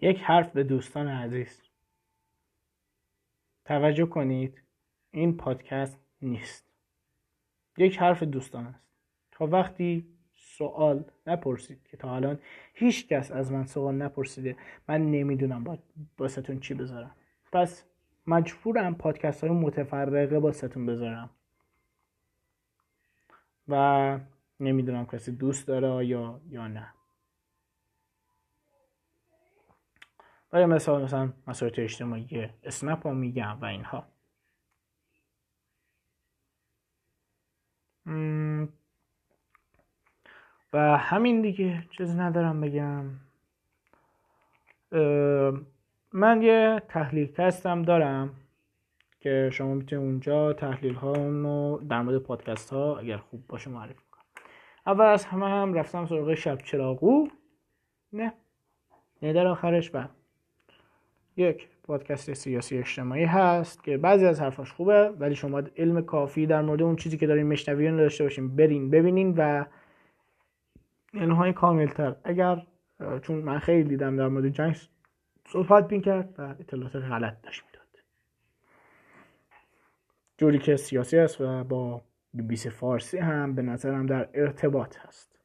یک حرف به دوستان عزیز. توجه کنید این پادکست نیست. یک حرف دوستان است. تا وقتی سوال نپرسید که تا الان هیچ کس از من سوال نپرسیده من نمی‌دونم با باستون چی بذارم. پس مجبورم پادکست های متفرقه باستون بذارم. و نمی‌دونم کسی دوست داره یا یا نه. برای مثال مثلا مسائل اجتماعی اسنپ ها میگم و اینها. و همین دیگه چیز ندارم بگم. من یه تحلیل تستم دارم که شما می‌تونید اونجا تحلیل ها رو در مورد پادکست ها اگر خوب باشه معرفی کنم اول از همه هم رفتم سراغ شب چراغو. نه. نه در آخرش و یک پادکست سیاسی اجتماعی هست که بعضی از حرفاش خوبه ولی شما علم کافی در مورد اون چیزی که دارین مشنوین داشته باشین برین ببینین و علمهای کاملتر. اگر چون من خیلی دیدم در مورد جنگ صحبت بین کرد و اطلاعات غلط داشت می‌داد. جوری که سیاسی است و با بی فارسی هم به نظرم در ارتباط هست.